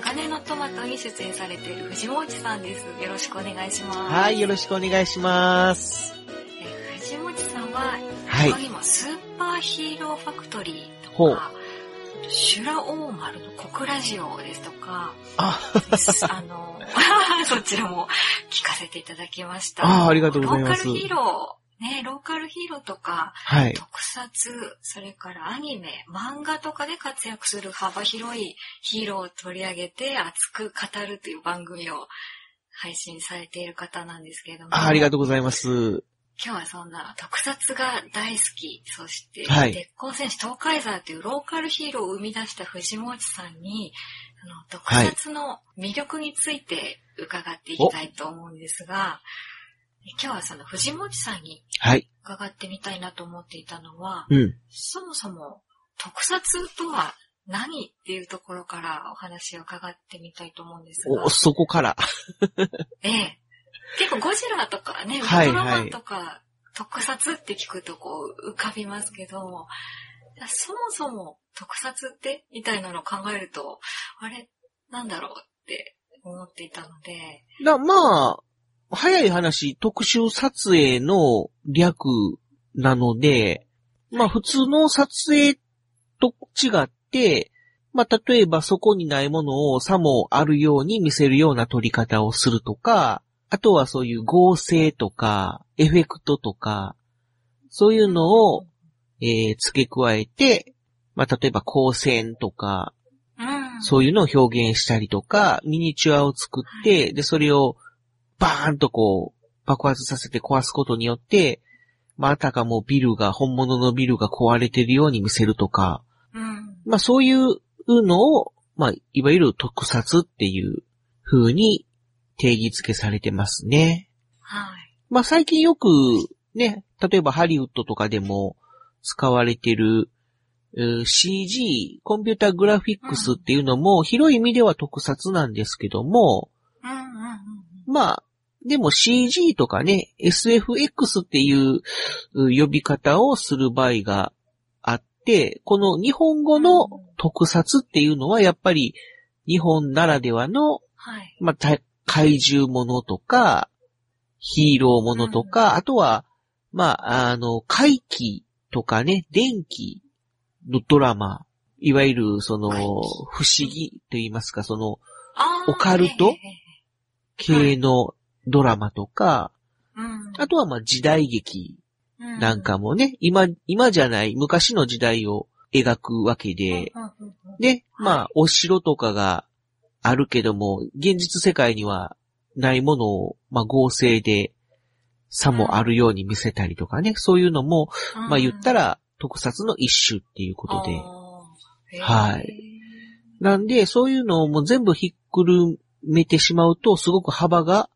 鋼のトマトに出演されている藤本さんです。くお願いします。はい、よろしくお願いします。え藤本さんは、はい他にもスーパーヒーローファクトリーとか、修羅王丸の小倉ジオですとか、あ、あの、そちらも聞かせていただきました。あありがとうございますローカルヒーロー、ね、ローカルヒーローとか、はい。特撮、それからアニメ、漫画とかで活躍する幅広いヒーローを取り上げて熱く語るという番組を配信されている方なんですけれども。あありがとうう。ございます。今日はそんな特撮が大好き、そして、はい鉄鋼戦士東海座というローカルヒーローを生み出した藤本さんに、あの特撮の魅力について伺っていきたいと思うんですが、今日はその藤本さんにはい。伺ってみたいなと思っていたのは、うん。そもそも特撮とは何っていうところからお話を伺ってみたいと思うんですがお、、そこから。ええ。結構ゴジラとかね、ウルトはいラマンとか、特撮って聞くとこう浮かびますけど、そもそも特撮ってみたいなのを考えると、あれ、なんだろうって思っていたので、だまあ、早い話、特殊撮影の略なので、まあ普通の撮影と違って、まあ例えばそこにないものをさもあるように見せるような撮り方をするとか、あとはそういう合成とか、エフェクトとか、そういうのを、えー付け加えて、まあ例えば光線とか、うん。そういうのを表現したりとか、ミニチュアを作って、で、それをバーンとこう、爆発させて壊すことによって、まあ、あたかもビルが、本物のビルが壊れてるように見せるとか、うん。まあ、そういうのを、まあ、いわゆる特撮っていう風に定義付けされてますね。はい。まあ、最近よく、ね、例えばハリウッドとかでも使われてる、CG、コンピュータグラフィックスっていうのも、広い意味では特撮なんですけども、うんうんうん。まあ、でも CG とかね、SFX っていうう呼び方をする場合がこの日本語の特撮っていうのはやっぱり日本ならではの、はい。まあ、た怪獣ものとか、ヒーローものとか、あとは、まあ、あの、怪奇とかね、電気のドラマ、いわゆる、その、不思議と言いますか、その、オカルト系のドラマとか、うん。あとはまあ時代劇うんなんかもね、今、今じゃない昔の時代を描くわけで、うんうんうんうん。で、まあ、お城とかがあるけども、現実世界にはないものを、まあ、合成で、さもあるように見せたりとかね、そういうのも、まあ言ったら特撮の一種っていうことで、ではい。なんで、そういうのをもう全部ひっくるめてしまうと、すごく幅が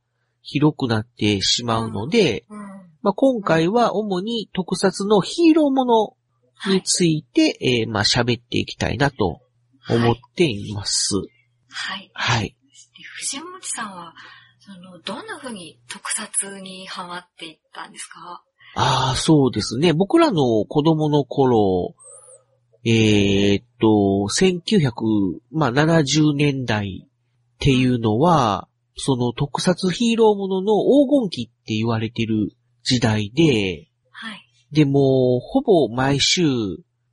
広くなってしまうので、うん。まあ、今回は主に特撮のヒーローものについて、えーまあ、喋っていきたいなと思っています。はい。はい。で藤本さんは、その、どんな風に特撮にハマっていったんですか？ああ、そうですね。僕らの子供の頃、えーっと、1970年代っていうのは、その特撮ヒーローものの黄金期って言われてる時代で、はい。でも、ほぼ毎週、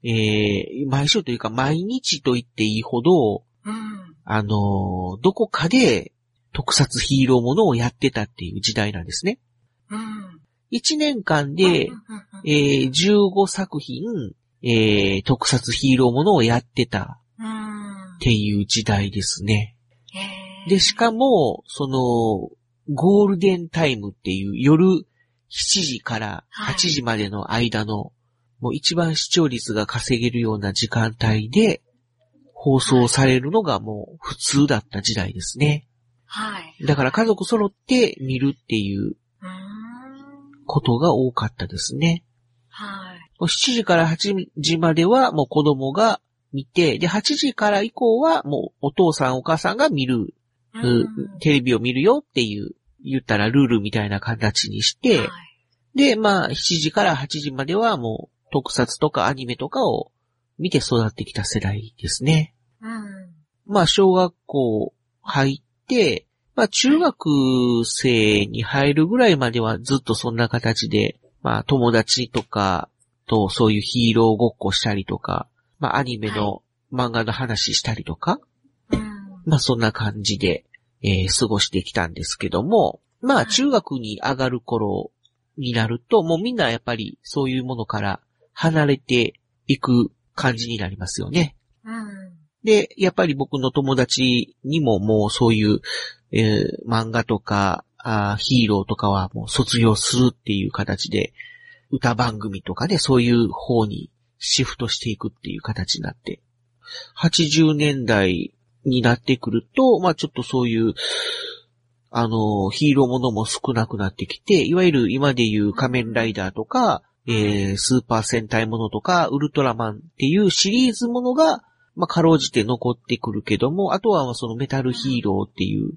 えー、毎週というか毎日と言っていいほど、うん。あのーどこかで特撮ヒーローものをやってたっていう時代なんですね。うん。1年間でえー15作品、えー特撮ヒーローものをやってたうんっていう時代ですね。で、しかも、その、ゴールデンタイムっていう夜7時から8時までの間の、もう一番視聴率が稼げるような時間帯で放送されるのがもう普通だった時代ですね。はい。だから家族揃って見るっていう。ことが多かったですね。はい。7時から8時まではもう子供が見て、で、8時から以降はもうお父さんお母さんが見る、テレビを見るよっていう、言ったらルールみたいな形にして、はい。で、まあ、7時から8時まではもう特撮とかアニメとかを見て育ってきた世代ですね。うん。まあ、小学校入って、まあ、中学生に入るぐらいまではずっとそんな形で、まあ、友達とかとそういうヒーローごっこしたりとか、まあ、アニメの漫画の話したりとか、うん。まあ、そんな感じで、えー過ごしてきたんですけども、まあ、はい中学に上がる頃になると、もうみんなやっぱりそういうものから離れていく感じになりますよね。うん。で、やっぱり僕の友達にももうそういう、えー漫画とかあーヒーローとかはもう卒業するっていう形で、歌番組とかね、そういう方にシフトしていくっていう形になって、80年代になってくると、まあちょっとそういう、あの、ヒーローものも少なくなってきて、いわゆる今でいう仮面ライダーとか、えースーパー戦隊ものとか、ウルトラマンっていうシリーズものが、まあ、かろうじて残ってくるけども、あとはそのメタルヒーローっていう、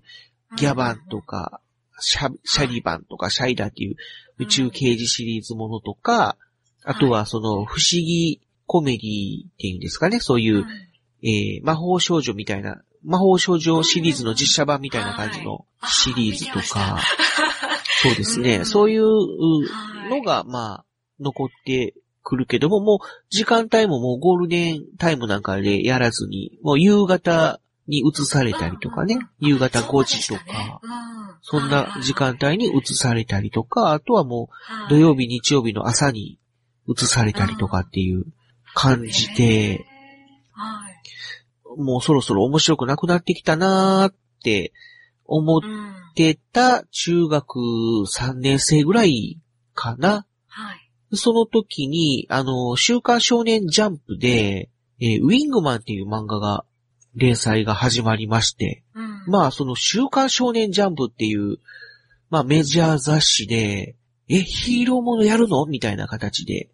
ギャバンとか、シャ、シャリバンとか、シャイダーっていう宇宙刑事シリーズものとか、あとはその不思議コメディっていうんですかね、そういう、えー魔法少女みたいな、魔法少女シリーズの実写版みたいな感じのシリーズとか、そうですね、うん。そういうのが、まあ、残ってくるけども、もう時間帯ももうゴールデンタイムなんかでやらずに、もう夕方に移されたりとかね、夕方5時とか、そんな時間帯に移されたりとか、あとはもう土曜日、日曜日の朝に移されたりとかっていう感じで、はい。もうそろそろ面白くなくなってきたなーって思っうん。てた中学3年生ぐらいかな。はい。その時に、あの、週刊少年ジャンプで、えーウィングマンっていう漫画が、連載が始まりまして、うん。まあ、その週刊少年ジャンプっていう、まあ、メジャー雑誌で、え、ヒーローものやるの？みたいな形で。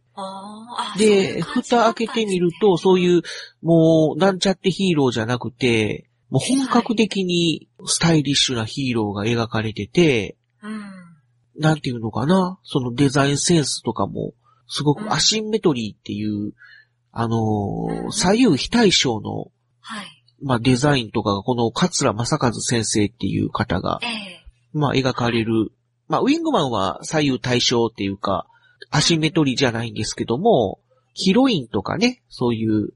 で、蓋開けてみると、そういう、もう、なんちゃってヒーローじゃなくて、もう本格的にスタイリッシュなヒーローが描かれてて、うん。なんていうのかな、そのデザインセンスとかも、すごくアシンメトリーっていう、あのーうん左右非対称の、はい。まあ、デザインとかが、この桂正和先生っていう方がえ、え。まあ、描かれる。まあ、ウィングマンは左右対称っていうか、アシンメトリーじゃないんですけども、ヒロインとかね、そういう、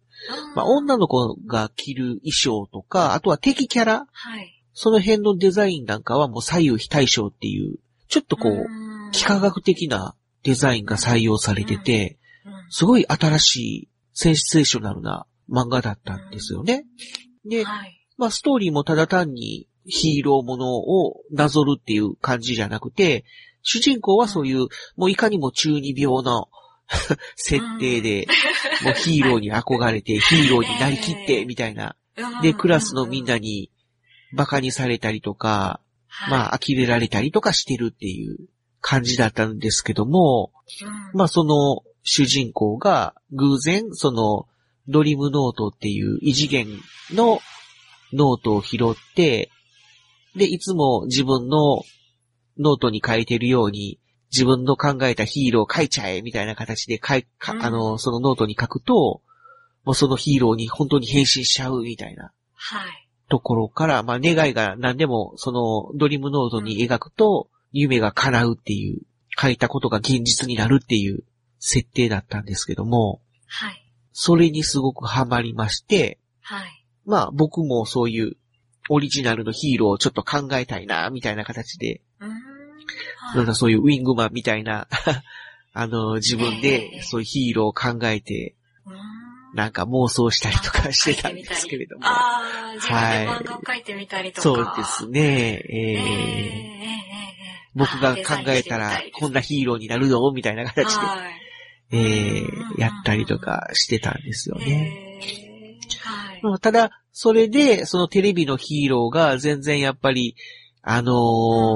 まあ、女の子が着る衣装とか、あとは敵キャラ、はい。その辺のデザインなんかはもう左右非対称っていう、ちょっとこう、うん幾何学的なデザインが採用されてて、うんすごい新しいセンセーショナルな漫画だったんですよね。で、はい。まあストーリーもただ単にヒーローものをなぞるっていう感じじゃなくて、主人公はそういう、もういかにも中二病の 設定で、もうヒーローに憧れて、ヒーローになりきって、みたいな。で、クラスのみんなに馬鹿にされたりとか、まあ、呆れられたりとかしてるっていう感じだったんですけども、あ、まあ、その主人公が偶然、そのドリームノートっていう異次元のノートを拾って、で、いつも自分のノートに書いてるように、自分の考えたヒーローを書いちゃえみたいな形で書い、あの、そのノートに書くと、もうそのヒーローに本当に変身しちゃうみたいなはい。ところから、まあ願いが何でもそのドリームノートに描くと、夢が叶うっていう、書いたことが現実になるっていう設定だったんですけども、はい。それにすごくハマりまして、はい。まあ僕もそういうオリジナルのヒーローをちょっと考えたいな、みたいな形で、うーん。なんかそういうウィングマンみたいな、あの、自分ええでそういうヒーローを考えて、なんか妄想したりとかしてたんですけれども。ああ、自分はいで漫画を描いてみたりとか。そうですね。えーええ僕が考えたらこんなヒーローになるぞ、みたいな形で、はい。えーやったりとかしてたんですよね。ええはい。まあただ、それで、そのテレビのヒーローが全然やっぱり、あの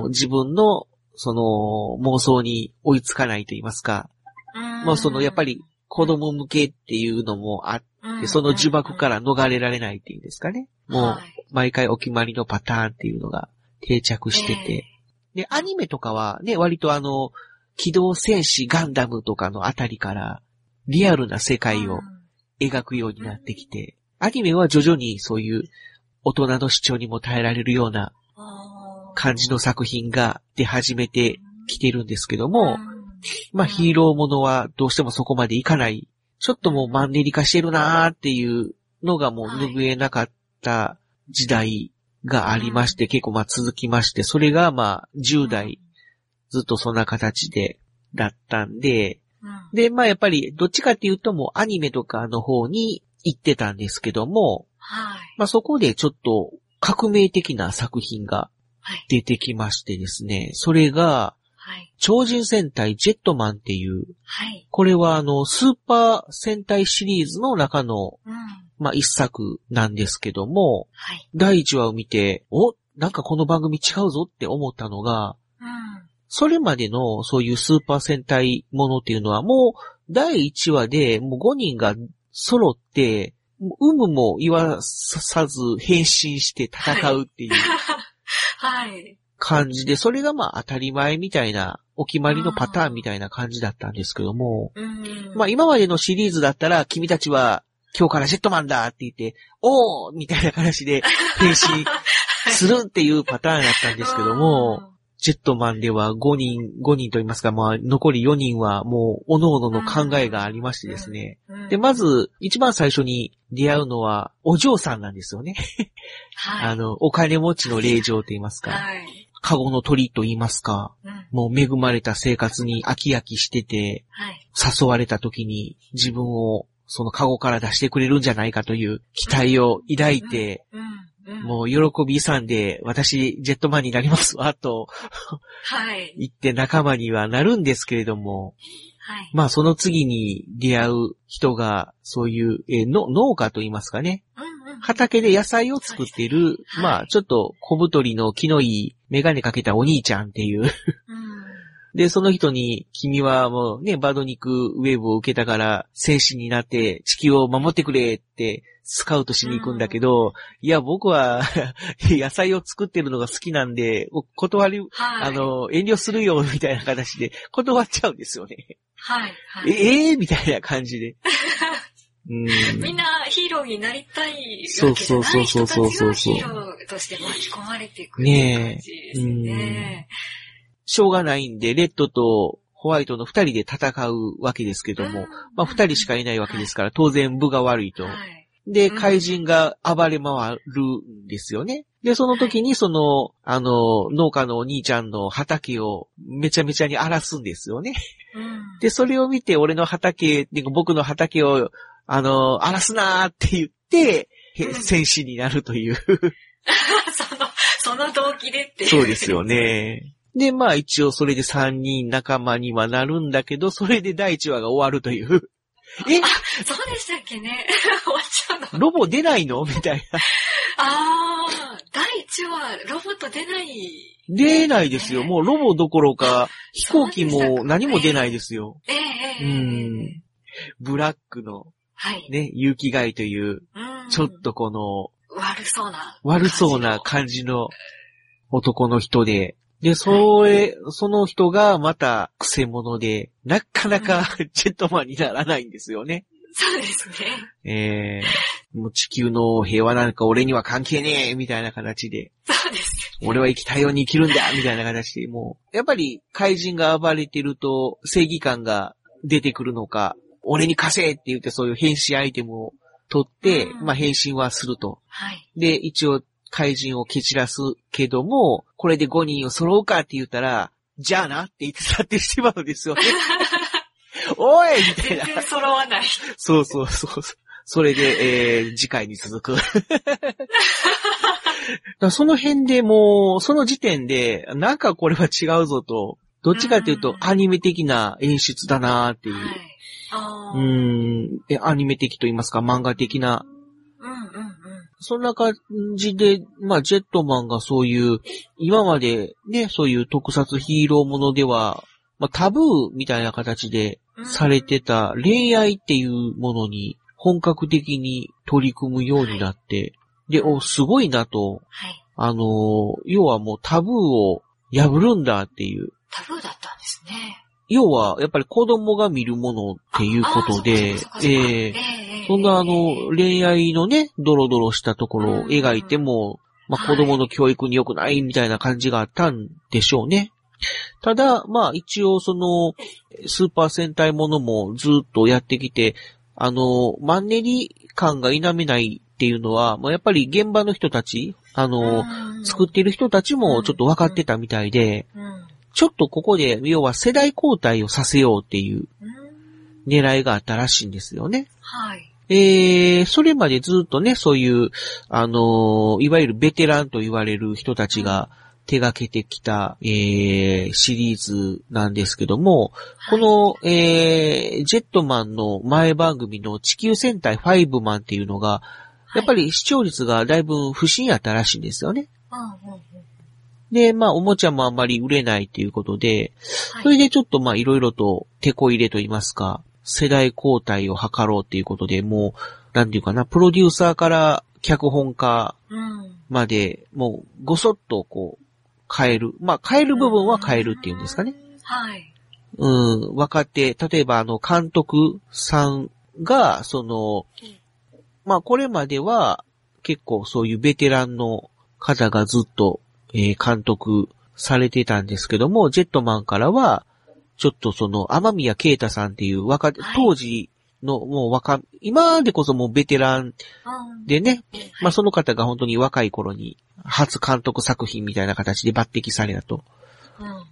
ー自分の、その、妄想に追いつかないと言いますか。まあその、やっぱり、子供向けっていうのもあって、その呪縛から逃れられないっていうんですかね。もうは、い毎回お決まりのパターンっていうのが定着してて。で、アニメとかはね、割とあの、機動戦士ガンダムとかのあたりから、リアルな世界を描くようになってきて、アニメは徐々にそういう大人の主張にも耐えられるような感じの作品が出始めてきてるんですけども、まあヒーローものはどうしてもそこまでいかない、ちょっともうマンネリ化してるなーっていうのがもう拭えなかった時代がありまして、結構まあ続きまして、それがまあ10代ずっとそんな形で、だったんで、で、まあやっぱりどっちかっていうともうアニメとかの方に行ってたんですけども、はい。まあそこでちょっと革命的な作品がはい。出てきましてですね、それがはい。超人戦隊ジェットマンっていう、はい。これはあのスーパー戦隊シリーズの中のうん。まあ一作なんですけども、はい。第一話を見て、おなんかこの番組違うぞって思ったのが、うん。それまでのそういうスーパー戦隊ものっていうのはもう第1話でもう5人が揃って、有無も言わさず変身して戦うっていうはい。感じで、それがまあ当たり前みたいな、お決まりのパターンみたいな感じだったんですけども、うん。まあ今までのシリーズだったら君たちは今日からジェットマンだって言って、おーみたいな話で変身するっていうパターンだったんですけども、ジェットマンでは5人、5人と言いますか、まあ、残り4人はもう、各々の考えがありましてですね。うん、で、まず、一番最初に出会うのは、お嬢さんなんですよね。はい、あの、お金持ちの霊場と言いますか、はい。カゴの鳥と言いますか、うん。もう恵まれた生活に飽き飽きしてて、はい。誘われた時に自分をそのカゴから出してくれるんじゃないかという期待を抱いて。もう喜び勇んで、私、ジェットマンになりますわ、とはい。言って仲間にはなるんですけれども、はい。まあその次に出会う人が、そういう、えーの農家と言いますかね。うんうん。畑で野菜を作っている、はいまあちょっと小太りの気のいいメガネかけたお兄ちゃんっていう。うん。で、その人に、君はもうね、バードニックウェーブを受けたから、戦士になって地球を守ってくれって、スカウトしに行くんだけど、いや、僕は 野菜を作ってるのが好きなんで、お断り、はい。あ、の、遠慮するよ、みたいな形で断っちゃうんですよね。はい。はい。ええー、みたいな感じで。うん。みんなヒーローになりたいわけじそうゃそうそうない人そうそうたちがヒーローとして巻き込まれていくね。しょうがないんで、レッドとホワイトの二人で戦うわけですけども、まあ二人しかいないわけですから、当然部が悪いと。はい。で、うん怪人が暴れ回るんですよね。で、その時にその、あの、農家のお兄ちゃんの畑をめちゃめちゃに荒らすんですよね。うん。で、それを見て、俺の畑、僕の畑を、あの、荒らすなーって言って、戦士になるという。その、その動機でって。そうですよ。ね。で、まあ一応それで3人仲間にはなるんだけど、それで第1話が終わるという。え？そうでしたっけね。終わっちゃうの。ロボ出ないの？みたいな。ああ、第1話、ロボット出ない。出ないですよ。もうロボどころか、飛行機も何も出ないですよ。えええうん。ブラックのはい。ね、有機街という、うんちょっとこの悪そうな。悪そうな感じの男の人で、で、それ、その人がまた癖者で、なかなかジェットマンにならないんですよね。そうですね。えー、もう地球の平和なんか俺には関係ねえみたいな形で、そうです。俺は生きたいように生きるんだみたいな形で、もう、やっぱり怪人が暴れてると正義感が出てくるのか、俺に貸せって言ってそういう変身アイテムを取って、うんまあ変身はすると。はい。で、一応怪人を蹴散らすけども、これで5人を揃うかって言ったら、じゃあなって言って去ってしまうんですよね。おいみたいな。全然揃わない。そうそうそう。それで、えー、次回に続く。その辺でもう、その時点で、なんかこれは違うぞと、どっちかっていうとうんアニメ的な演出だなーっていう。うーん、えアニメ的と言いますか、漫画的な。そんな感じで、まあ、ジェットマンがそういう、今までね、そういう特撮ヒーローものでは、まあ、タブーみたいな形でされてた恋愛っていうものに本格的に取り組むようになって、で、お、すごいなと、はい、あの、要はもうタブーを破るんだっていう。タブーだったんですね。要は、やっぱり子供が見るものっていうことで、ええそんなあの、恋愛のね、ドロドロしたところを描いても、まあ子供の教育に良くないみたいな感じがあったんでしょうね。ただ、まあ一応その、スーパー戦隊ものもずっとやってきて、あの、マンネリ感が否めないっていうのは、まあ、やっぱり現場の人たち、あの、作っている人たちもちょっと分かってたみたいで、ちょっとここで、要は世代交代をさせようっていう狙いがあったらしいんですよね。はい。えー、それまでずっとね、そういう、あのいわゆるベテランと言われる人たちが、手掛けてきた、えー、シリーズなんですけども、この、えー、ジェットマンの前番組の地球戦隊ファイブマンっていうのが、やっぱり視聴率がだいぶ不審やったらしいんですよね。で、まあ、おもちゃもあんまり売れないっていうことで、それでちょっとまあ、いろいろと手こ入れと言いますか、世代交代を図ろうっていうことで、もう、なんていうかな、プロデューサーから脚本家まで、もう、ごそっとこう、変える。まあ、変える部分は変えるっていうんですかね。はい。うん、分かって、例えばあの、監督さんが、その、まあ、これまでは、結構そういうベテランの方がずっと、えー、監督されてたんですけども、ジェットマンからは、ちょっとその、天宮啓太さんっていう若、当時のもう若、今でこそもうベテランでね、まあその方が本当に若い頃に初監督作品みたいな形で抜擢されたと。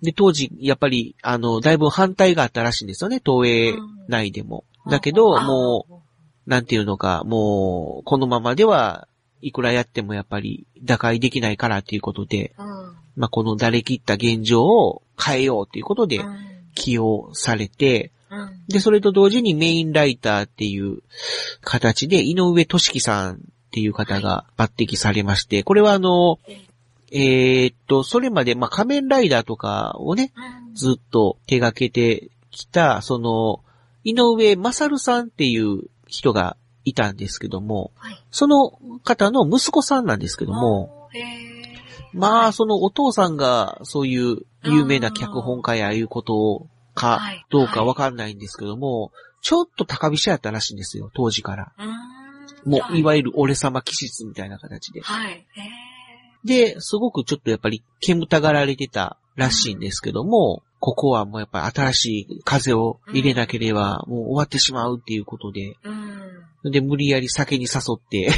で、当時、やっぱり、あの、だいぶ反対があったらしいんですよね、東映内でも。だけど、もう、なんていうのか、もう、このままでは、いくらやってもやっぱり打開できないからっていうことで、まあ、この誰切った現状を変えようっていうことで起用されて、で、それと同時にメインライターっていう形で、井上俊樹さんっていう方が抜擢されまして、これはあの、えー、っと、それまで、まあ、仮面ライダーとかをね、ずっと手掛けてきた、その、井上勝さんっていう人がいたんですけども、はい、その方の息子さんなんですけども、まあ、そのお父さんがそういう有名な脚本家やいうことをかどうかわかんないんですけども、ちょっと高飛車やったらしいんですよ、当時から。もう、いわゆる俺様気質みたいな形で。はい。で、すごくちょっとやっぱり煙たがられてたらしいんですけども、うん、ここはもうやっぱり新しい風を入れなければもう終わってしまうっていうことで、うん、で、無理やり酒に誘って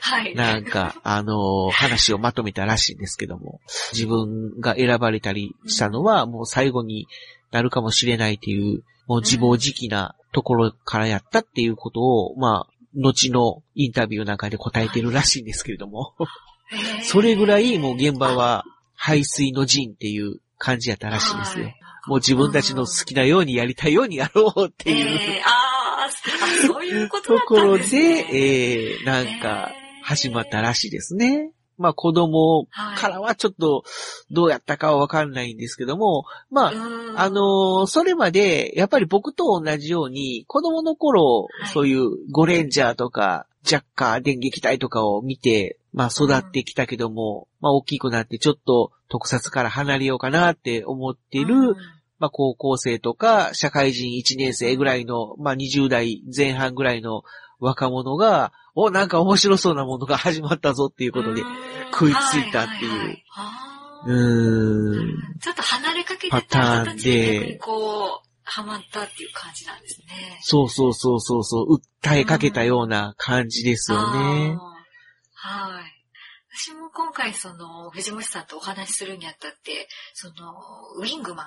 はい。なんか、あのー、話をまとめたらしいんですけども、自分が選ばれたりしたのは、もう最後になるかもしれないっていう、もう自暴自棄なところからやったっていうことを、まあ、後のインタビューなんかで答えてるらしいんですけれども。それぐらいもう現場は排水の陣っていう感じやったらしいですよ。もう自分たちの好きなようにやりたいようにやろうっていう。えー、ああ、そういうことだったんですね。ところで、えー、なんか始まったらしいですね。まあ子供からはちょっとどうやったかはわかんないんですけども、まあ、あのー、それまでやっぱり僕と同じように子供の頃、そういうゴレンジャーとかジャッカー電撃隊とかを見て、まあ育ってきたけども、まあ大きくなってちょっと特撮から離れようかなって思っている、まあ高校生とか社会人1年生ぐらいの、まあ20代前半ぐらいの若者が、お、なんか面白そうなものが始まったぞっていうことで食いついたっていう。うん。ちょっと離れかけてた人たちで、こう、ハマったっていう感じなんですね。そうそうそうそうそう、訴えかけたような感じですよね。はい。私も今回その、藤本さんとお話しするにあたって、その、ウィングマ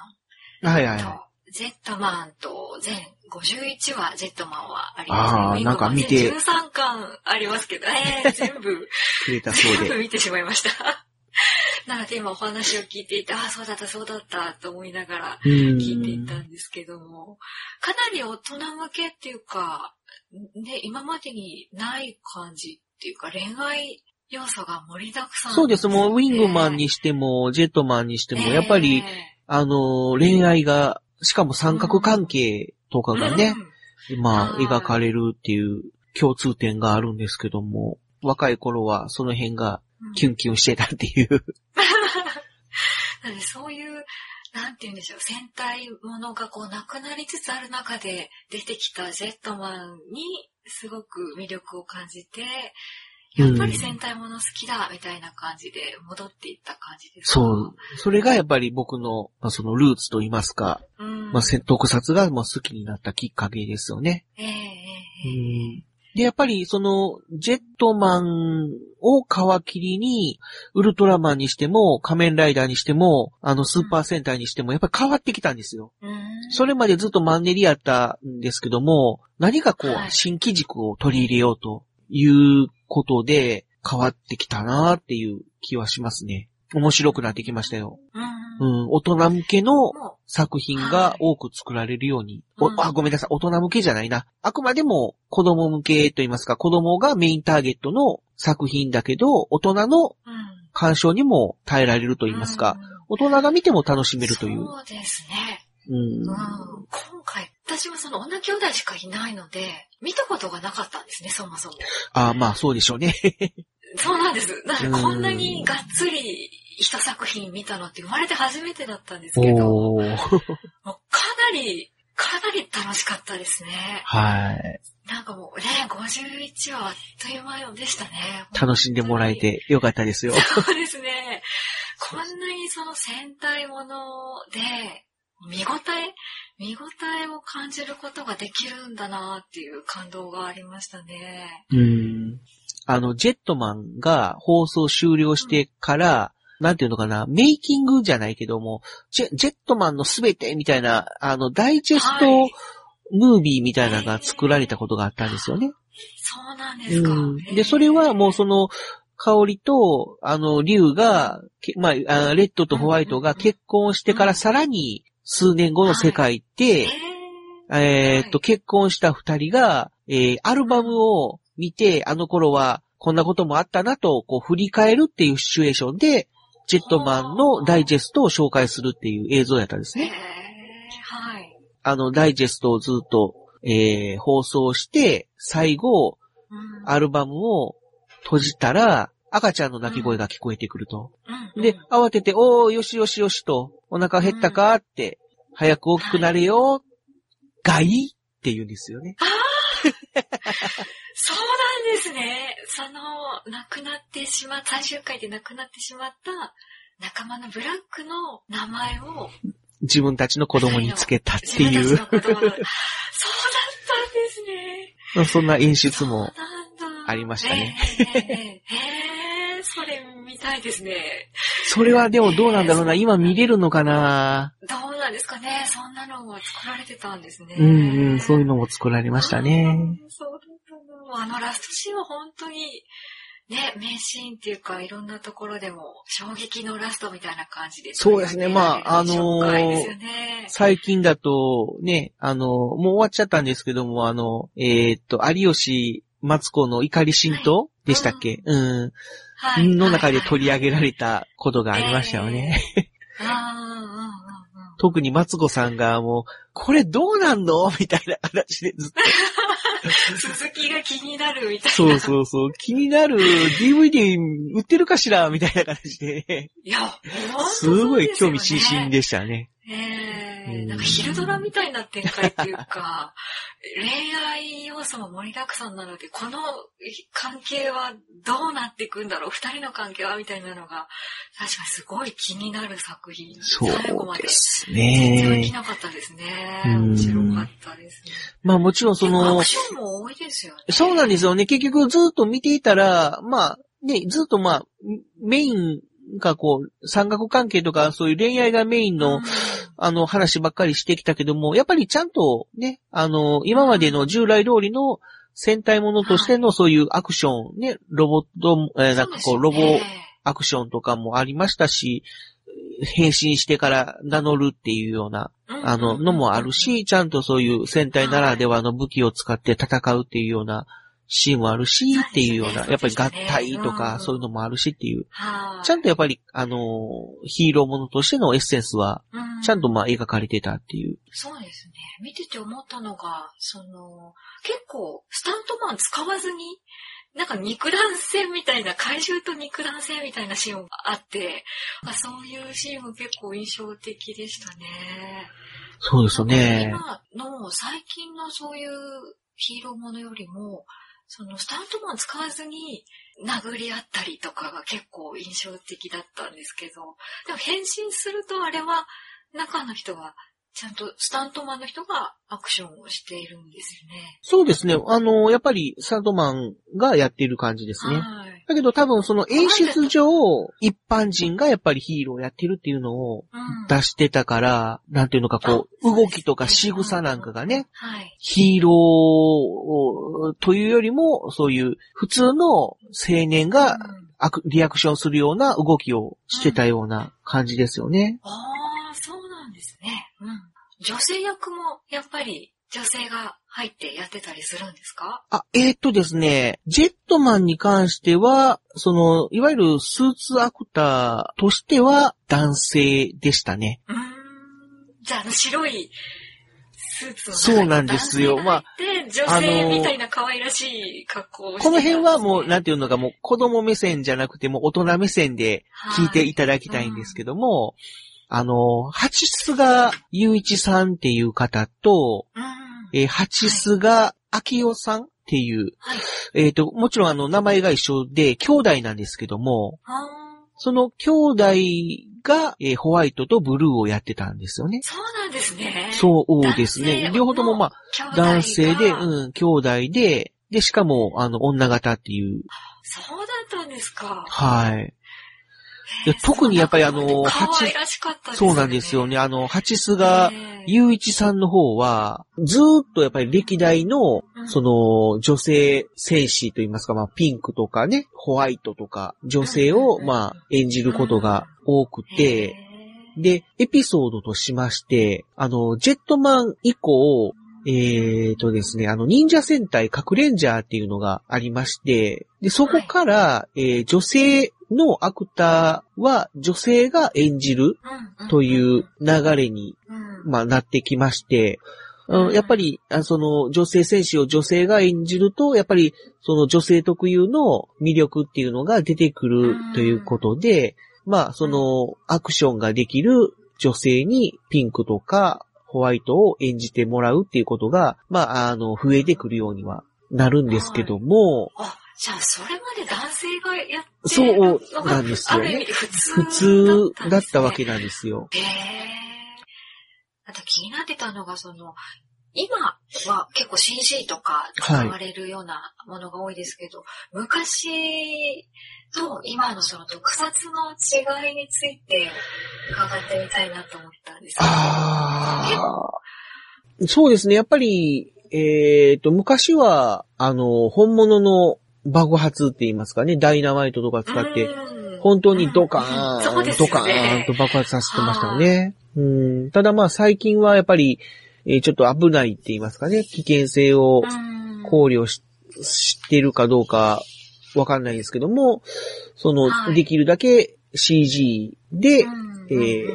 ン。はいはいはい。ゼットマンと全51話、ジェットマンはありますね。ああ、なんか見て。13巻ありますけど、えー、全部、くれたそうで。全部見てしまいました。なので今お話を聞いていて、ああ、そうだった、そうだったと思いながら聞いていたんですけども、かなり大人向けっていうか、ね、今までにない感じっっていうか恋愛要素が盛りだくさん、そうです。もう、ウィングマンにしても、ジェットマンにしても、やっぱり、えあの、恋愛が、しかも三角関係とかーがね、まあ、はい。描かれるっていう共通点があるんですけども、若い頃はその辺がうん。キュンキュンしてたっていう。なのでそういう、なんて言うんでしょう、戦隊ものがこうなくなりつつある中で出てきたジェットマンにすごく魅力を感じて、やっぱり戦隊もの好きだみたいな感じで戻っていった感じですか？そう。それがやっぱり僕の、まあ、そのルーツと言いますか、うん。まあ、せ特撮がもう好きになったきっかけですよね。ええええええで、やっぱりその、ジェットマンを皮切りに、ウルトラマンにしても、仮面ライダーにしても、あの、スーパー戦隊にしても、やっぱり変わってきたんですよ。うんそれまでずっとマンネリやったんですけども、何かこうは、い新機軸を取り入れようということで、変わってきたなっていう気はしますね。面白くなってきましたよ。うんうん、大人向けのも作品が多く作られるように。おうんあ、ごめんなさい。大人向けじゃないな。あくまでも子供向けと言いますか、子供がメインターゲットの作品だけど、大人のう、うん。鑑賞にも耐えられると言いますか、大人が見ても楽しめるという。そうですね。うんうん。今回、私はその女兄弟しかいないので、見たことがなかったんですね、そもそも。あまあそうでしょうね。そうなんです。だからこんなうんにがっつり一作品見たのって生まれて初めてだったんですけど。かなり、かなり楽しかったですね。はい。なんかもうね、51話あっという間でしたね。楽しんでもらえてよかったですよ。そうですね。こんなにその戦隊もので、見応え見応えを感じることができるんだなっていう感動がありましたね。うん。あの、ジェットマンが放送終了してから、なんていうのかな、メイキングじゃないけども、ジェジェットマンのすべてみたいな、あの、ダイジェストはいムービーみたいなのが作られたことがあったんですよね。そうなんですか。うん。で、それはもうその、香りと、あの、竜が、けまあ、あレッドとホワイトが結婚してからさらに数年後の世界って、えーっと、結婚した二人が、えー、アルバムを見て、あの頃はこんなこともあったなと、こう振り返るっていうシチュエーションで、ジェットマンのダイジェストを紹介するっていう映像やったんですね。はい。あの、ダイジェストをずっと、えー、放送して、最後、うんアルバムを閉じたら、赤ちゃんの泣き声が聞こえてくると。うんで、慌てて、おー、よしよしよしと、お腹減ったか？って、早く大きくなれよ、がいいって言うんですよね。そうなんですね。その、亡くなってしまった、最終回で亡くなってしまった仲間のブラックの名前を自分たちの子供につけたっていう、そうだったんですね。そんな演出もありましたね。ええええええそれ見たいですね。それはでもどうなんだろうな、今見れるのかな？どうなんですかね。そんなのも作られてたんですね。うんうん、そういうのも作られましたね。そうだったな。あのラストシーンは本当に、ね、名シーンっていうか、いろんなところでも衝撃のラストみたいな感じで。そうですねまああのー。最近だと、ね、あの、もう終わっちゃったんですけども、あの、えーっと、有吉松子の怒り神道でしたっけ、うん。はいの中で取り上げられれたことがありましたよね。特に松子さんがもう、これどうなんの？みたいな形でずっと。続きが気になるみたいな。そうそうそう。気になる DVD 売ってるかしら？みたいな形で。いや、すごい興味津々でしたね。ええうんなんか昼ドラみたいな展開っていうか、恋愛要素も盛りだくさんなので、この関係はどうなっていくんだろう？二人の関係はみたいなのが、確かにすごい気になる作品。そう最後まで。です全然飽きね。なかったですね。うん面白かったですね。まあもちろんそのアク、ションも多いですよね。そうなんですよね。結局ずっと見ていたら、まあ、ね、ずっとまあ、メインがこう、三角関係とかそういう恋愛がメインの、うん。あの、話ばっかりしてきたけども、やっぱりちゃんとね、あの、今までの従来通りの戦隊ものとしてのそういうアクション、ね、ロボット、えーなんかこう、ロボアクションとかもありましたし、変身してから名乗るっていうような、あの、のもあるし、ちゃんとそういう戦隊ならではの武器を使って戦うっていうようなシーンもあるし、っていうような、やっぱり合体とか、そういうのもあるしっていう。ちゃんとやっぱり、あの、ヒーローものとしてのエッセンスは、ちゃんとまあ描かれてたっていう。そうですね。見てて思ったのが、その、結構、スタントマン使わずに、なんか肉弾戦みたいな、怪獣と肉弾戦みたいなシーンがあって、そういうシーンも結構印象的でしたね。そうですね。今の最近のそういうヒーローものよりも、そのスタントマン使わずに殴り合ったりとかが結構印象的だったんですけど、でも変身するとあれは中の人がちゃんとスタントマンの人がアクションをしているんですよね。そうですね。あの、やっぱりスタントマンがやっている感じですね。はい。だけど多分その演出上、一般人がやっぱりヒーローをやってるっていうのを出してたから、うん、なんていうのかこう、動きとか仕草なんかがね、はい、ヒーローというよりも、そういう普通の青年がリアクションするような動きをしてたような感じですよね。うん、ああ、そうなんですね。うん。女性役もやっぱり女性が入ってやってたりするんですか？あ、えー、っとですね、ジェットマンに関しては、その、いわゆるスーツアクターとしては男性でしたね。うん。じゃあ、あの白いスーツをそうなんですよ。まあ。で、女性みたいな可愛らしい格好をして、ね、この辺はもう、なんていうのか、もう子供目線じゃなくても大人目線で聞いていただきたいんですけども、あの、ハチスガユイチさんっていう方と、うんえー、八須賀明夫さんっていう、はい、えっ、ー、と、もちろんあの、名前が一緒で、兄弟なんですけども、その兄弟が、えー、ホワイトとブルーをやってたんですよね。そうなんですね。そうですね。両方ともまあ、男性で、うん、兄弟で、で、しかも、あの、女型っていう。そうだったんですか。はい。で特にやっぱりあの、八、ね、そうなんですよね。あの、八須賀雄一さんの方は、ずーっとやっぱり歴代の、その、女性戦士といいますか、まあ、ピンクとかね、ホワイトとか、女性を、まあ、演じることが多くて、で、エピソードとしまして、あの、ジェットマン以降、えーとですね、あの、忍者戦隊核レンジャーっていうのがありまして、で、そこから、えー、女性のアクターは女性が演じるという流れに、まあ、なってきまして、やっぱり、その女性戦士を女性が演じると、やっぱりその女性特有の魅力っていうのが出てくるということで、まあそのアクションができる女性にピンクとかホワイトを演じてもらうっていうことが、まああの、増えてくるようにはなるんですけども、じゃあ、それまで男性がやってそうなんですよね。普通、普通だったわけなんですよ。へえ。あと気になってたのが、その、今は結構 CG とか使われるようなものが多いですけど、はい、昔と今のその特撮の違いについて伺ってみたいなと思ったんですけど。ああ。そうですね。やっぱり、えっ、ー、と、昔は、あの、本物の爆発って言いますかね、ダイナマイトとか使って、本当にドカーン、ね、ドカーンと爆発させてましたよね。うん、ただまあ最近はやっぱり、えー、ちょっと危ないって言いますかね、危険性を考慮ししてるかどうかわかんないですけども、その、はい、できるだけ CG で、えー、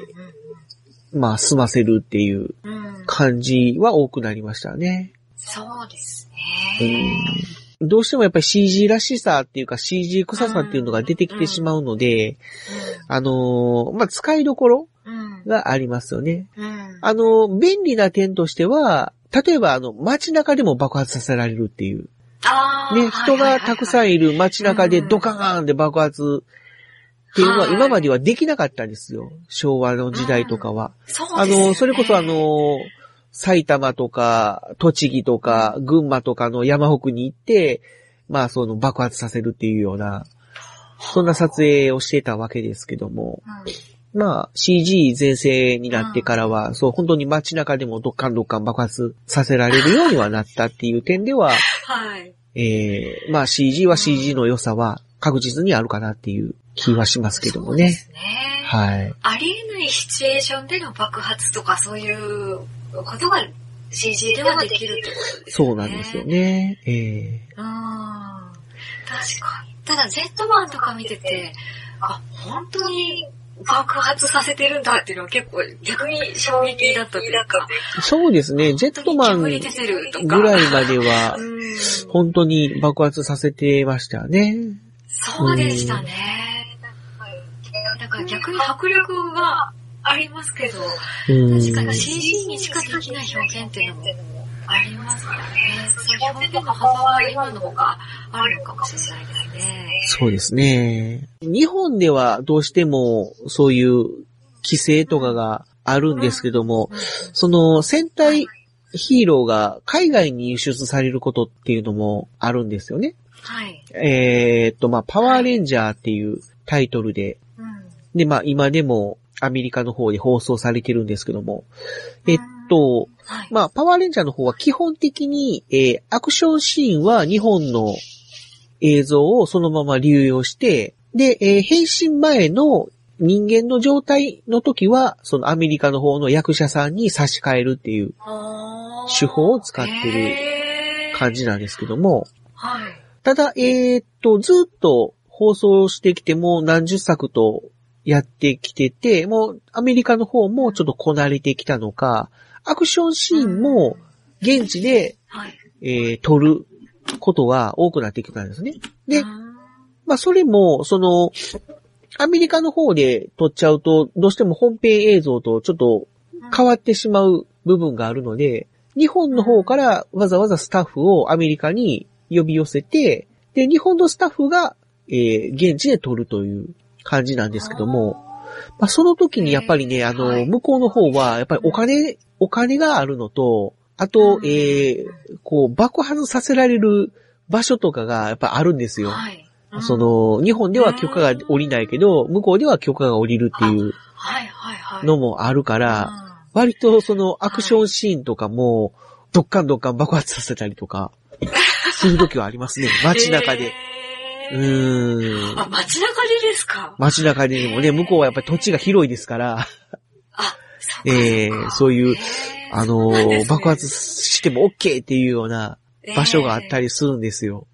まあ済ませるっていう感じは多くなりましたね。そうですね。うん。どうしてもやっぱり CG らしさっていうか CG 臭さっていうのが出てきてしまうので、あのー、まあ、使いどころがありますよね。あのー、便利な点としては、例えばあの、街中でも爆発させられるっていう。ね、人がたくさんいる街中でドカーンで爆発っていうのは今まではできなかったんですよ。昭和の時代とかは。あの、それこそあの、埼玉とか、栃木とか、群馬とかの山奥に行って、まあその爆発させるっていうような、そんな撮影をしてたわけですけども、うん、まあ CG 全盛になってからは、うん、そう本当に街中でもドッカンドッカン爆発させられるようにはなったっていう点では、はい。ええー、まあ CG は CG の良さは確実にあるかなっていう気はしますけどもね。そうですね。はい。ありえないシチュエーションでの爆発とかそういうことが CG ではできるってことですね。そうなんですよ。ね。ええうん。確かに。ただ、ジェットマンとか見てて、あ、本当に爆発させてるんだっていうのは結構逆に衝撃だったというか。そうですね。ジェットマン。ぐらいまではう、ん。本当に爆発させてましたよね。そうでしたね。だから逆に迫力がありますけど、うん。確かに CG にしかできない表現っていうのもありますからね。の幅は今の方があるのかもしれないですね。そうですね。日本ではどうしてもそういう規制とかがあるんですけども、その戦隊ヒーローが海外に輸出されることっていうのもあるんですよね。はい。えーっと、まあ、パワーレンジャーっていうタイトルで、うん。で、まあ、今でもアメリカの方で放送されてるんですけども、えっと、はい。まあ、パワーレンジャーの方は基本的に、えーアクションシーンは日本の映像をそのまま流用して、で、えー変身前の人間の状態の時は、そのアメリカの方の役者さんに差し替えるっていう手法を使ってる感じなんですけども、はい。ただ、えーっと、ずっと放送してきても何十作とやってきてて、もうアメリカの方もちょっとこなれてきたのか、アクションシーンも現地で、はい。えー撮ることが多くなってきたんですね。でう、んまあそれも、その、アメリカの方で撮っちゃうと、どうしても本編映像とちょっと変わってしまう部分があるので、日本の方からわざわざスタッフをアメリカに呼び寄せて、で、日本のスタッフが、えー現地で撮るという感じなんですけども、まあ、その時にやっぱりね、あの、はい。向こうの方は、やっぱりお金、お金があるのと、あと、えーこう、爆発させられる場所とかがやっぱあるんですよ。はい。うんそ、の、日本では許可が下りないけど、向こうでは許可が下りるっていう。のもあるから、割とそのアクションシーンとかも、どっかんどっかん爆発させたりとか、する時はありますね。街中で。うへーーん。あ、街中でですか？街中でもね、向こうはやっぱり土地が広いですから、えーそういう、あのそうなんですね爆発しても OK っていうような場所があったりするんですよ。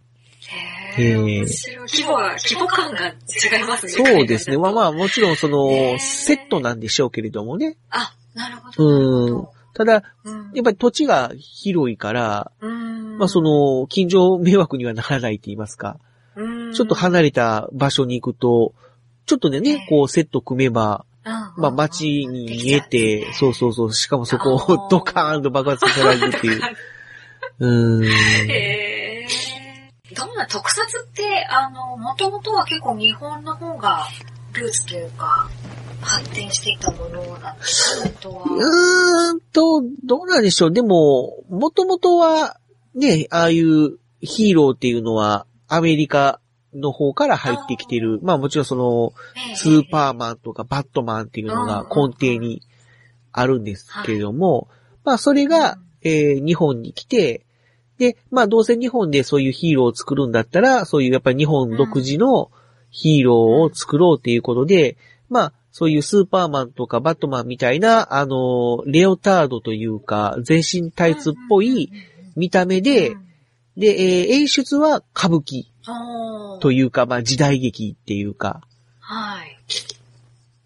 えー規模が、規模感が違いますね。そうですね。まあまあ。あもちろんそへの、ーセットなんでしょうけれどもね。あ、なるほど。うん。ただ、うんやっぱり土地が広いから、うんまあそ、の、近所迷惑にはならないって言いますか。うんちょっと離れた場所に行くと、ちょっとね、ねこうセット組めば、まあ街に見えて、そうそうそう、しかもそこをドカーンと爆発させられるっていう。う ーん。へーどんな特撮って、あの、もともとは結構日本の方がルーツというか、発展していたものなんですか？本当は。うーんと、どうなんでしょう。でも、もともとは、ね、ああいうヒーローっていうのは、アメリカの方から入ってきてる。まあもちろんその、スーパーマンとかバットマンっていうのが根底にあるんですけれども、まあそれが、えー日本に来て、で、まあどうせ日本でそういうヒーローを作るんだったら、そういうやっぱり日本独自のヒーローを作ろうっていうことで、まあそういうスーパーマンとかバットマンみたいな、あの、レオタードというか、全身タイツっぽい見た目で、で、えー演出は歌舞伎といいうか、まあ時代劇っていうか、はい。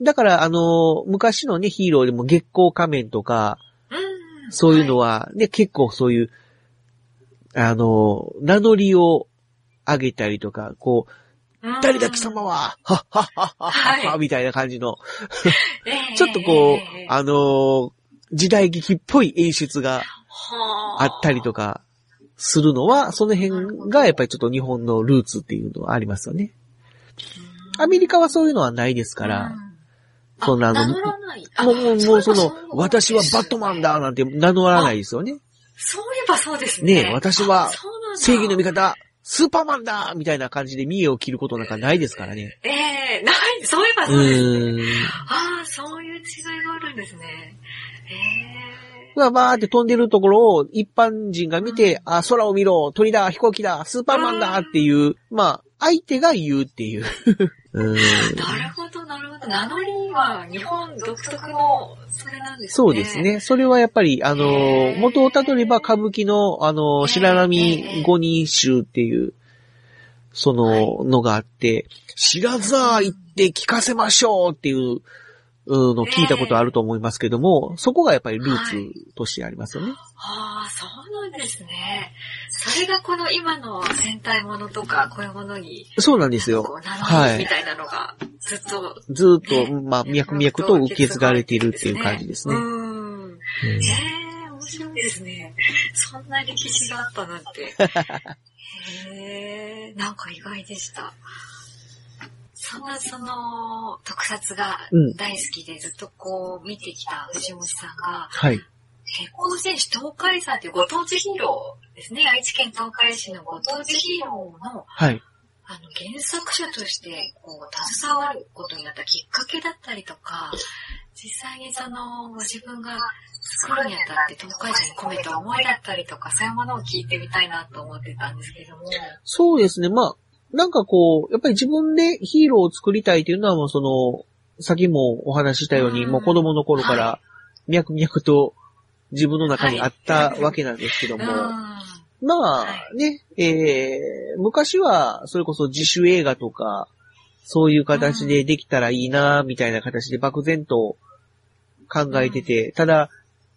だから、あの、昔のね、ヒーローでも月光仮面とか、うん。そういうのは、ね、結構そういう、あの、名乗りを上げたりとか、こう、うん。誰だ貴様は、はっはっはっはっは、はい。みたいな感じの、えーちょっとこうえ、ーあの、時代劇っぽい演出がはあったりとかするのは、その辺がやっぱりちょっと日本のルーツっていうのはありますよね。アメリカはそういうのはないですから、うんそんなあのもう、もう、もうその、私はバットマンだなんて名乗らないですよね。そういえばそうですね。ねえ私は正義の味方、スーパーマンだみたいな感じで見栄を切ることなんかないですからね。ええない、そういえばうそうですね。ああ、そういう違いがあるんですね。ええまあ、バーって飛んでるところを一般人が見て、あ、空を見ろ、鳥だ、飛行機だ、スーパーマンだっていう、まあ、相手が言うっていう。ううん。なるほど、なるほど。名乗りは日本独特の、それなんですね。そうです。ね。それはやっぱり、あの元をたどれば歌舞伎の、あの、白波五人衆っていう、その、のがあって、知らざ行って聞かせましょうっていう、うんのを聞いたことあると思いますけども、そこがやっぱりルーツとしてありますよね。ああ、そうなんですね。それがこの今の戦隊ものとか、こういうものに、そうなんですよはい。りみたいなのが、ずっと、ずーっと、ねまあ、脈々と受け継がれているっていう感じですね。ううんん。ええ面白いですね。そんな歴史があったなんて。へえなんか意外でした。そんなその特撮がうん大好きでずっとこう見てきた藤本さんが、はい。鉄鋼戦士東海山というご当地ヒーローですね。愛知県東海市のご当地ヒーローのはい。あの原作者としてこう携わることになったきっかけだったりとか、実際にそのご自分が作るにあたって東海山に込めた思いだったりとか、そういうものを聞いてみたいなと思ってたんですけども。そうですね。まあ、なんかこう、やっぱり自分でヒーローを作りたいというのはもうその、さっきもお話ししたように、うん。もう子供の頃かはら、脈々と自分の中にあったはいわけなんですけどうん。も、はまあはね、えー、昔はそれこそ自主映画とか、そういう形でできたらいいな、みたいな形で漠然と考えてて、ただ、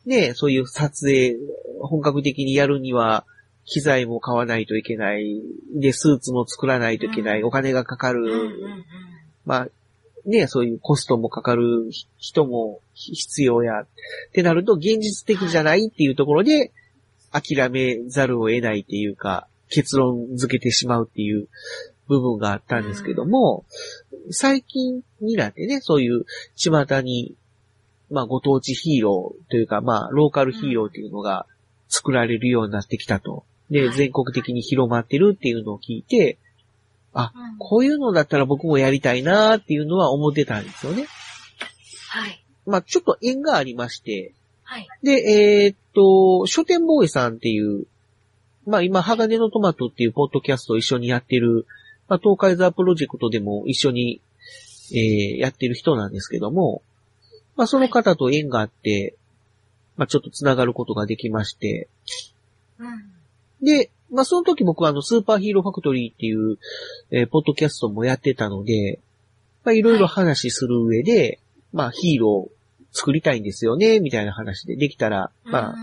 ね、そういう撮影、本格的にやるには、機材も買わないといけない。で、スーツも作らないといけない。うんお金がかかる。まあ、ね、そういうコストもかかる人も必要や。ってなると、現実的じゃないっていうところで、諦めざるを得ないっていうか、結論付けてしまうっていう部分があったんですけども、最近になってね、そういう巷に、まあ、ご当地ヒーローというか、まあ、ローカルヒーローっていうのが作られるようになってきたと。で、はい全国的に広まってるっていうのを聞いて、うんこういうのだったら僕もやりたいなーっていうのは思ってたんですよね。はい。まあ、ちょっと縁がありまして、はい。で、えーっと、書店ボーイさんっていう、まあ今、鋼のトマトっていうポッドキャストを一緒にやってる、まあ東海ザープロジェクトでも一緒に、えーやってる人なんですけども、まあその方と縁があって、まあちょっと繋がることができまして、うん。で、まあその時僕はあの、スーパーヒーローファクトリーっていう、えーポッドキャストもやってたので、まあいろいろ話する上で、まあヒーロー作りたいんですよね、みたいな話でできたら、まあ、あ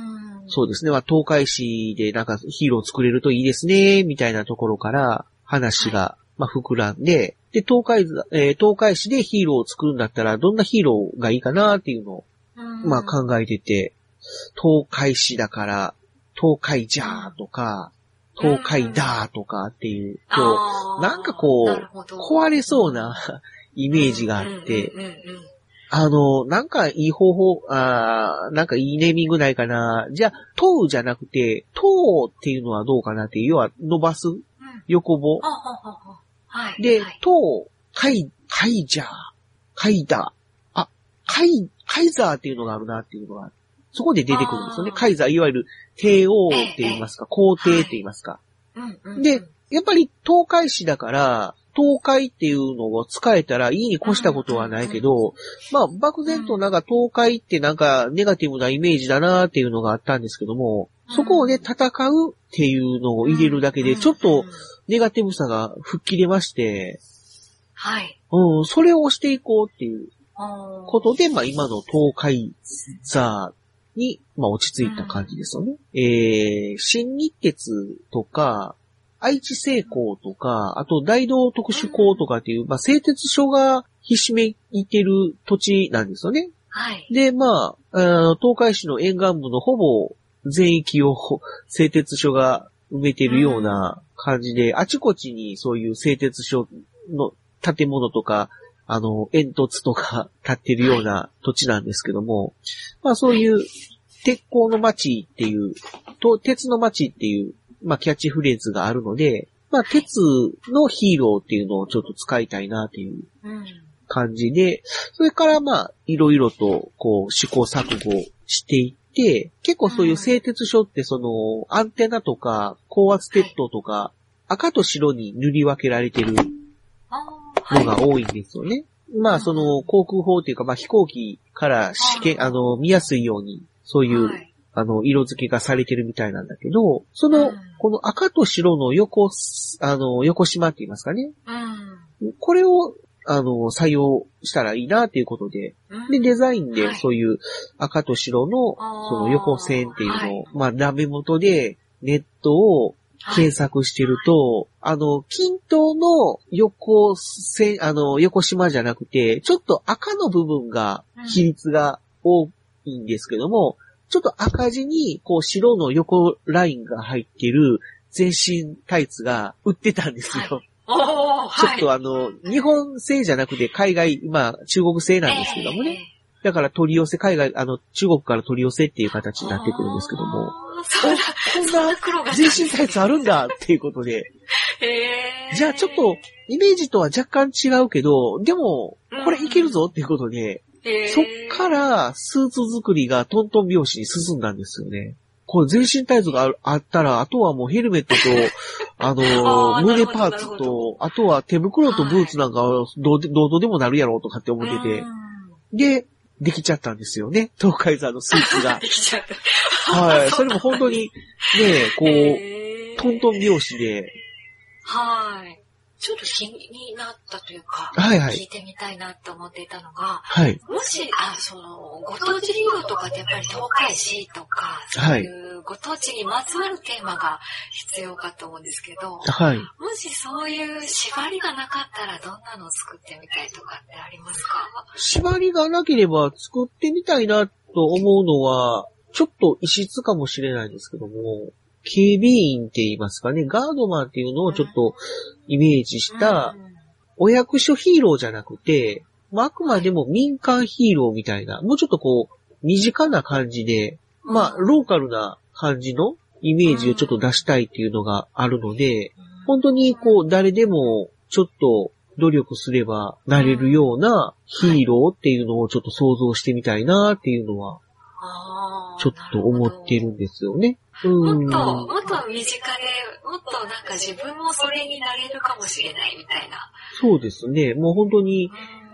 そうですね。まあ、東海市でなんかヒーロー作れるといいですね、みたいなところから話が、まあ、膨らんで、で、東海ざ、えー東海市でヒーローを作るんだったら、どんなヒーローがいいかなっていうのを、まあ、考えてて、東海市だから、東海じゃーとか、東海だーとかっていう、こう、なんかこう壊れそうな イメージがあって、あの、なんかいい方法、あーなんかいいネーミングないかな。じゃあ、問うじゃなくて、問うっていうのはどうかなっていう、要は伸ばすうん横棒。はい。ではい、問う、カイ、カイジャー、カイダー。あ、カイ、カイザーっていうのがあるなっていうのが、そこで出てくるんですよね。カイザー、いわゆる帝王って言いますか、皇帝って言いますか。でやっぱり東海市だから、東海っていうのを使えたらいいに越したことはないけど、まあ、漠然となんか東海ってなんかネガティブなイメージだなっていうのがあったんですけども、そこをね、戦うっていうのを入れるだけで、ちょっと、ネガティブさが吹っ切れまして、はい。うん、それを押していこうっていうこことで、まあ今の東海座に、まあ落ち着いた感じですよね。えー、新日鉄とか、愛知製鋼とか、あと大道特殊鋼とかっていう、まあ製鉄所がひしめいてる土地なんですよね。はい。で、まあ、あー東海市の沿岸部のほぼ全域を製鉄所が埋めてるような感じで、あちこちにそういう製鉄所の建物とか、あの、煙突とか立ってるような土地なんですけども、まあそういう鉄鋼の街っていう、と鉄の街っていう、まあキャッチフレーズがあるので、まあ鉄のヒーローっていうのをちょっと使いたいなっていう。感じで、それからまあ、いろいろと、こう、試行錯誤していって、結構そういう製鉄所ってその、アンテナとか、高圧鉄塔とか、赤と白に塗り分けられてる、のが多いんですよね。まあ、その、航空法っていうか、まあ、飛行機から試験、あの、見やすいように、そういう、はい。あの、色付けがされてるみたいなんだけど、その、うん。この赤と白の横す、あの、横島って言いますかね。うん。これを、あの、採用したらいいなっていうことで、うん。で、デザインではい。そういう赤と白の、その横線っていうのを、はい。まあ、ラメ元でネットを検索してると、あの、均等の横線、あの、横島じゃなくて、ちょっと赤の部分が、比率が多いんですけども、ちょっと赤字に、こう、白の横ラインが入ってる全身タイツが売ってたんですよ。はいちょはい。っとあの、日本製じゃなくて海外、まあ中国製なんですけどもね。だから取り寄せ、海外、あの、中国から取り寄せっていう形になってくるんですけども。そうだ、こんなな苦労が全身タイツあるんだっていうことで。へー。じゃあちょっと、イメージとは若干違うけど、でも、これいけるぞっていうことで、そっからスーツ作りがトントン拍子に進んだんですよね。これ全身タイツがあったら、あとはもうヘルメットと、あの胸パーツと、あとは手袋とブーツなんかはどうで、どうとでもなるやろうとかって思ってて。う、んで、できちゃったんですよね。東海座のスーツが で。きちゃった。はい。それも本当に、ね、こう、トントン拍子で、はい。ちょっと気になったというか、はいはい聞いてみたいなって思っていたのが、はい。もし、あ、その、ご当地ヒーローとかってやっぱり東海市とか、そういうご当地にまつわるテーマが必要かと思うんですけど、はい。もしそういう縛りがなかったらどんなのを作ってみたいとかってありますか？縛りがなければ作ってみたいなと思うのは、ちょっと異質かもしれないんですけども、警備員って言いますかね、ガードマンっていうのをちょっとイメージしたうんお役所ヒーローじゃなくて、まあ、あくまでも民間ヒーローみたいな、もうちょっとこう、身近な感じで、まあ、ローカルな感じのイメージをちょっと出したいっていうのがあるので、本当にこう、誰でもちょっと努力すればなれるようなヒーローっていうのをちょっと想像してみたいなっていうのは、ちょっと思ってるんですよね。うもん。っと、もっと身近で、もっとなんか自分もそれになれるかもしれないみたいな。そうですね。もう本当に、うん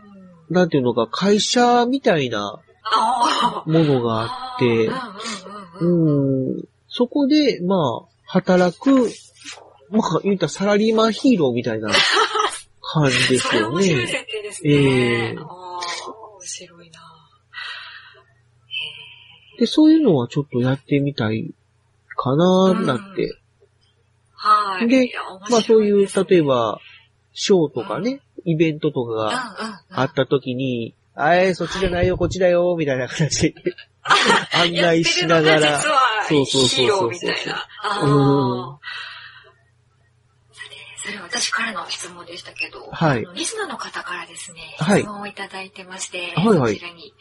なんていうのか、会社みたいなあものがあって、うん。そこで、まあ、働く、まあ、言ったらサラリーマンヒーローみたいな感じですよね。面白い設定ですね。え面白いな。で、そういうのはちょっとやってみたいかな、なんて。はい。でまあそういう、例えば、ショーとかね、イベントとかがうんあった時に、あえ、そっちじゃないよ、こっちだよ、みたいな形で。案内しながら。そうそうそうそうヒーロー。みたいな。あうそれは私からの質問でしたけど、はい。リスナーの方からですね、はい。質問をいただいてまして、はいはい。そちらに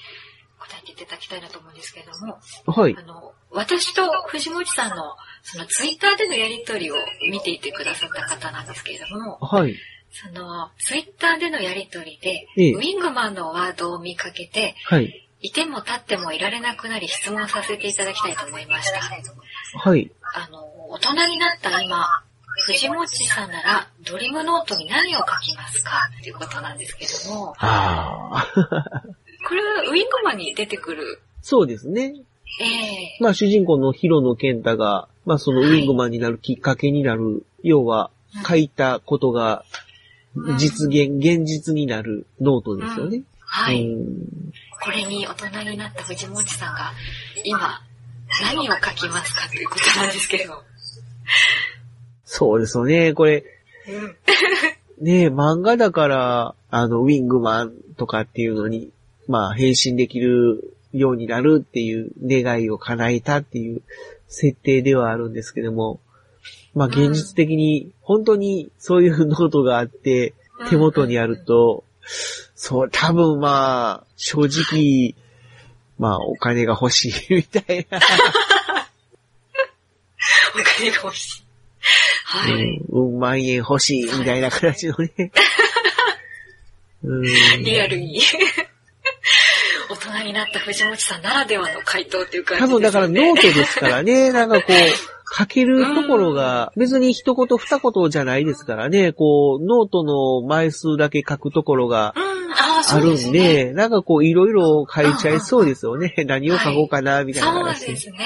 答えていただきたいなと思うんですけれども、はいあ。の、私と藤本さんの、そのツイッターでのやりとりを見ていてくださった方なんですけれども、はい。その、ツイッターでのやりとりで、ええウィングマンのワードを見かけて、はい。いても立ってもいられなくなり質問させていただきたいと思いました。はい。あの、大人になった今、藤本さんならドリームノートに何を書きますかっていうことなんですけども、ああ。これはウィングマンに出てくる、そうですね。ええまあ主人公の広野健太が、まあそのウィングマンになるきっかけになる、要は書いたことが実現、現実になるノートですよね。はい。うんこれに大人になった藤本さんが今何を書きますかということなんですけど。そうですよね。これ、うん。ね漫画だから、あの、ウィングマンとかっていうのに、まあ、変身できるようになるっていう願いを叶えたっていう設定ではあるんですけども、まあ、現実的に、本当にそういうノートがあって、手元にあると、そう、多分まあ、正直、まあ、お金が欲しいみたいな、お金が欲しい。はい。うん、うん万円欲しいみたいな形のね。うんリアルに。大人になった藤本さんならではの回答っていう感じですよね。多分だからノートですからね、なんかこう、書けるところが、別に一言二言じゃないですからね、こう、ノートの枚数だけ書くところがうん、あるんでなんかこう、いろいろ書いちゃいそうですよね。何を書こうかな、みたいなそう話。ですね。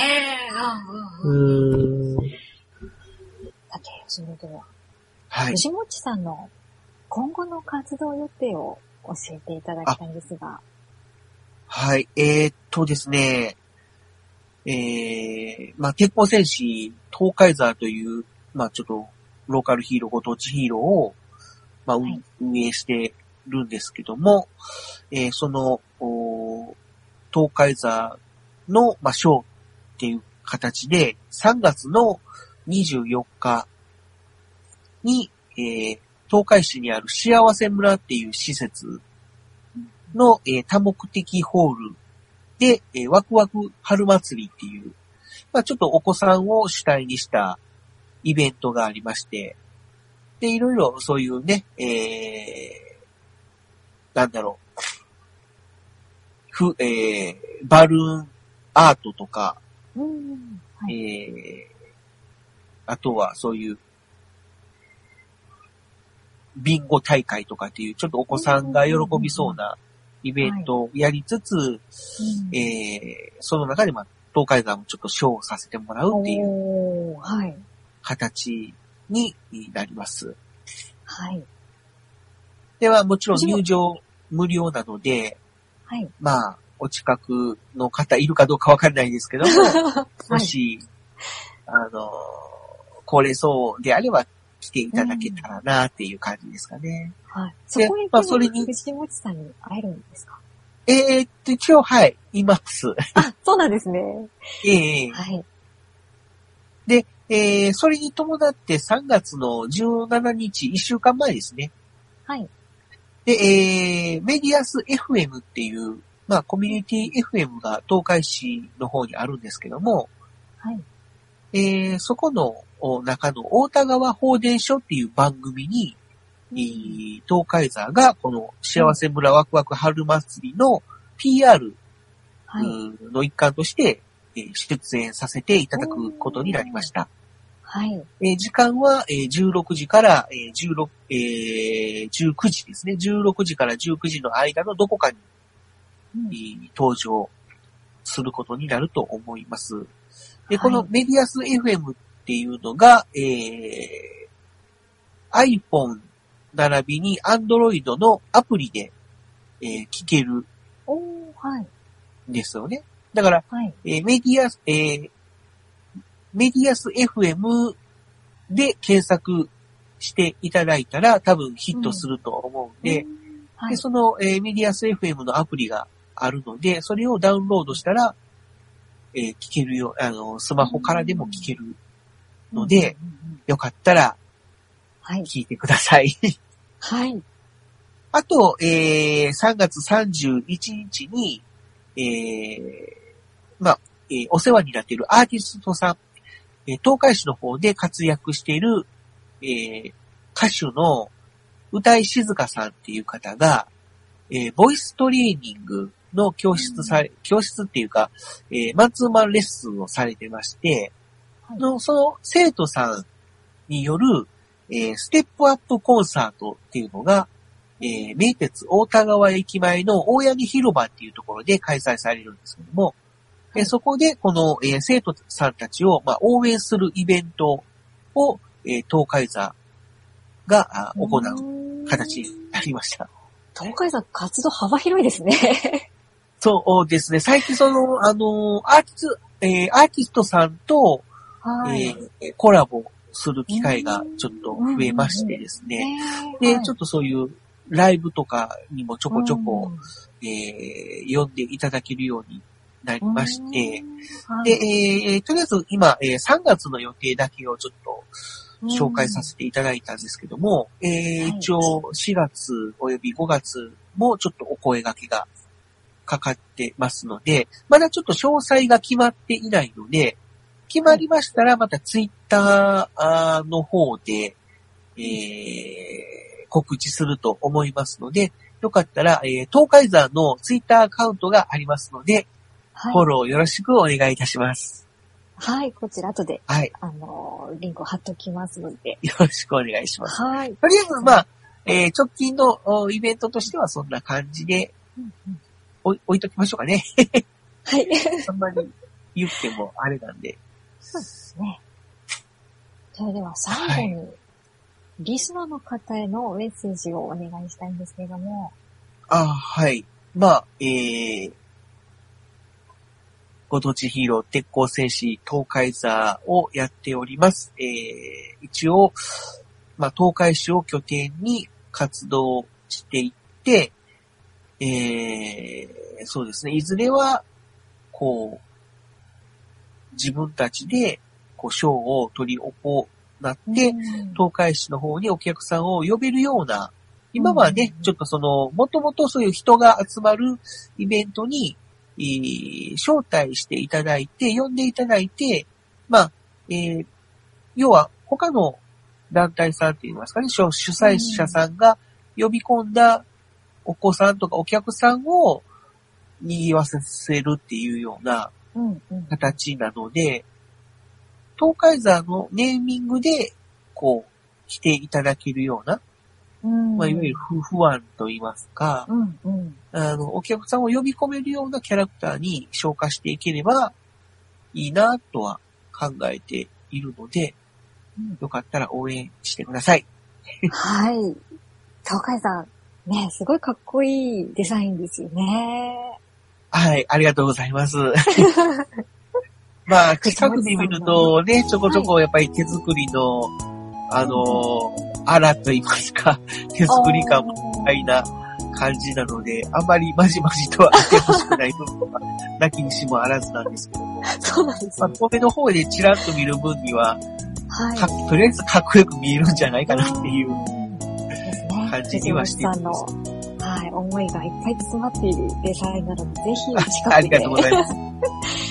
うんうんうん。さて、それでは、はい。藤もちさんの今後の活動予定を教えていただきたいんですが。はい。えー、っとですね、えー、まあ、鉄鋼戦士東海座という、まあ、ちょっと、ローカルヒーロー、ご当地ヒーローを、まあ、運はい運営してるんですけども、えーその、おー東海座の、まあ、ショーっていう形で、3月の24日に、えー東海市にある幸せ村っていう施設の、えー多目的ホールで、えーワクワク春祭りっていう、まあ、ちょっとお子さんを主体にしたイベントがありまして、で、いろいろそういうね、えー、なんだろう、ふ、えー、バルーンアートとか、うん。はい。えー、あとはそういう、ビンゴ大会とかっていう、ちょっとお子さんが喜びそうなイベントをやりつつ、うんえー、その中で、まあ、東海岸もちょっとショーをさせてもらうっていう。形になります。はい。では、もちろん入場無料なので、はい。まあ、お近くの方いるかどうかわかんないですけども、もし、あの、高齢層であれば来ていただけたらなっていう感じですかね。はい。そでこへ行けばまあそれに藤もちさんに会えるんですか？えーっと、一応、はい、います。あ、そうなんですね。ええはい。で、えー、それに伴って3月の17日、1週間前ですね。はい。で、えー、メディアス FM っていう、まあ、コミュニティ FM が東海市の方にあるんですけども、はい。えー、そこのお中の大田川放電所っていう番組に、えー東海座がこの幸せ村ワクワク春祭りの PR の一環として、えー出演させていただくことになりました。はい。えー時間は、えー16時から、えー16えー19時ですね。16時から19時の間のどこかに、うんえー登場することになると思います。で、はいこのメディアス FM っていうのが、えー iPhone 並びに Android のアプリで、えー聞けるおーはい。んですよね。だから、はい。えーメディアス、えーメディアス FM で検索していただいたら多分ヒットすると思うんで、うんはいで、。その、えーメディアス FM のアプリがあるので、それをダウンロードしたら、えー聞けるよ、あの、スマホからでも聞けるので、うんうんうん、よかったらはい。聞いてください。はい。あと、えー3月31日に、えーまあ、えーお世話になっているアーティストさん、えー東海市の方で活躍している、えー歌手の歌井静香さんっていう方が、えーボイストレーニングの教室され、教室っていうか、えーマンツーマンレッスンをされてまして、はいのその生徒さんによる、えーステップアップコンサートっていうのが、えー名鉄大田川駅前の大八木広場っていうところで開催されるんですけども、えーそこでこの、えー生徒さんたちを、まあ、応援するイベントを、えー東海座があ行う形になりました。東海山活動幅広いですね。そうですね。最近その、あのーアーティスト、えーアーティストさんと、はい。えーコラボする機会がちょっと増えましてですね。で、ちょっととそういうライブとかにもちょこちょこ、えー呼んでいただけるようになりまして、で、えーとりあえず今、えー3月の予定だけをちょっと紹介させていただいたんですけども、えーはい。一応4月および5月もちょっとお声掛けがかかってますので、まだちょっと詳細が決まっていないので、決まりましたらまたツイッターの方で、えー告知すると思いますので、よかったら、えー東海山のツイッターアカウントがありますので、はいフォローよろしくお願いいたします。はい、こちら後で、はい。あの、リンクを貼っておきますので。よろしくお願いします。はい。とりあえず、まあ、えー直近のおイベントとしてはそんな感じでうんうん置い置いときましょうかね。はい。あんまり言ってもあれなんで。そうですね。それでは最後に、リスナーの方へのメッセージをお願いしたいんですけれども。あはい。まあ、えー、ご当地ヒーロー鉄鋼戦士東海座をやっております。えー、一応、まあ、東海市を拠点に活動していって、えー、そうですね。いずれは、こう、自分たちで、こう、賞を取り行って、うん東海市の方にお客さんを呼べるような、今はね、うんちょっとその、もともとそういう人が集まるイベントに、えー招待していただいて、呼んでいただいて、まあ、えー要は他の団体さんって言いますかね、主主催者さんが呼び込んだお子さんとかお客さんを賑わせるっていうような。形なので、東海座のネーミングで、こう、来ていただけるような、うんまあ、いわゆる夫婦案と言いますか、うんうん。あの、お客さんを呼び込めるようなキャラクターに消化していければいいなとは考えているので、うんよかったら応援してください。はい。東海さん、ね、すごいかっこいいデザインですよね。はい、ありがとうございます。まあ、近くで見るとね、ちょこちょこやっぱり手作りの、あの、アラと言いますか、手作り感も高いな感じなので、あんまりまじまじとは見てほしくない部分は、なきにしもあらずなんですけども、そうなんですまあ、ね。遠目の方でチラッと見る分には、はい。かとりあえずかっこよく見えるんじゃないかなっていう。感じにはしてい藤ますはい、思いがいっぱい詰まっているデザインなので、ぜひ 近くで。ありがとうございます。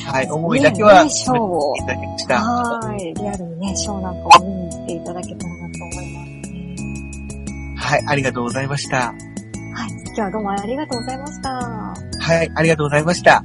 はい、思いだけは、ねショーを。はい。リアルにね、ショーなんかを見に行っていただけたらなと思いますね。はい、ありがとうございました。はい。今日はどうもありがとうございました。はい、ありがとうございました。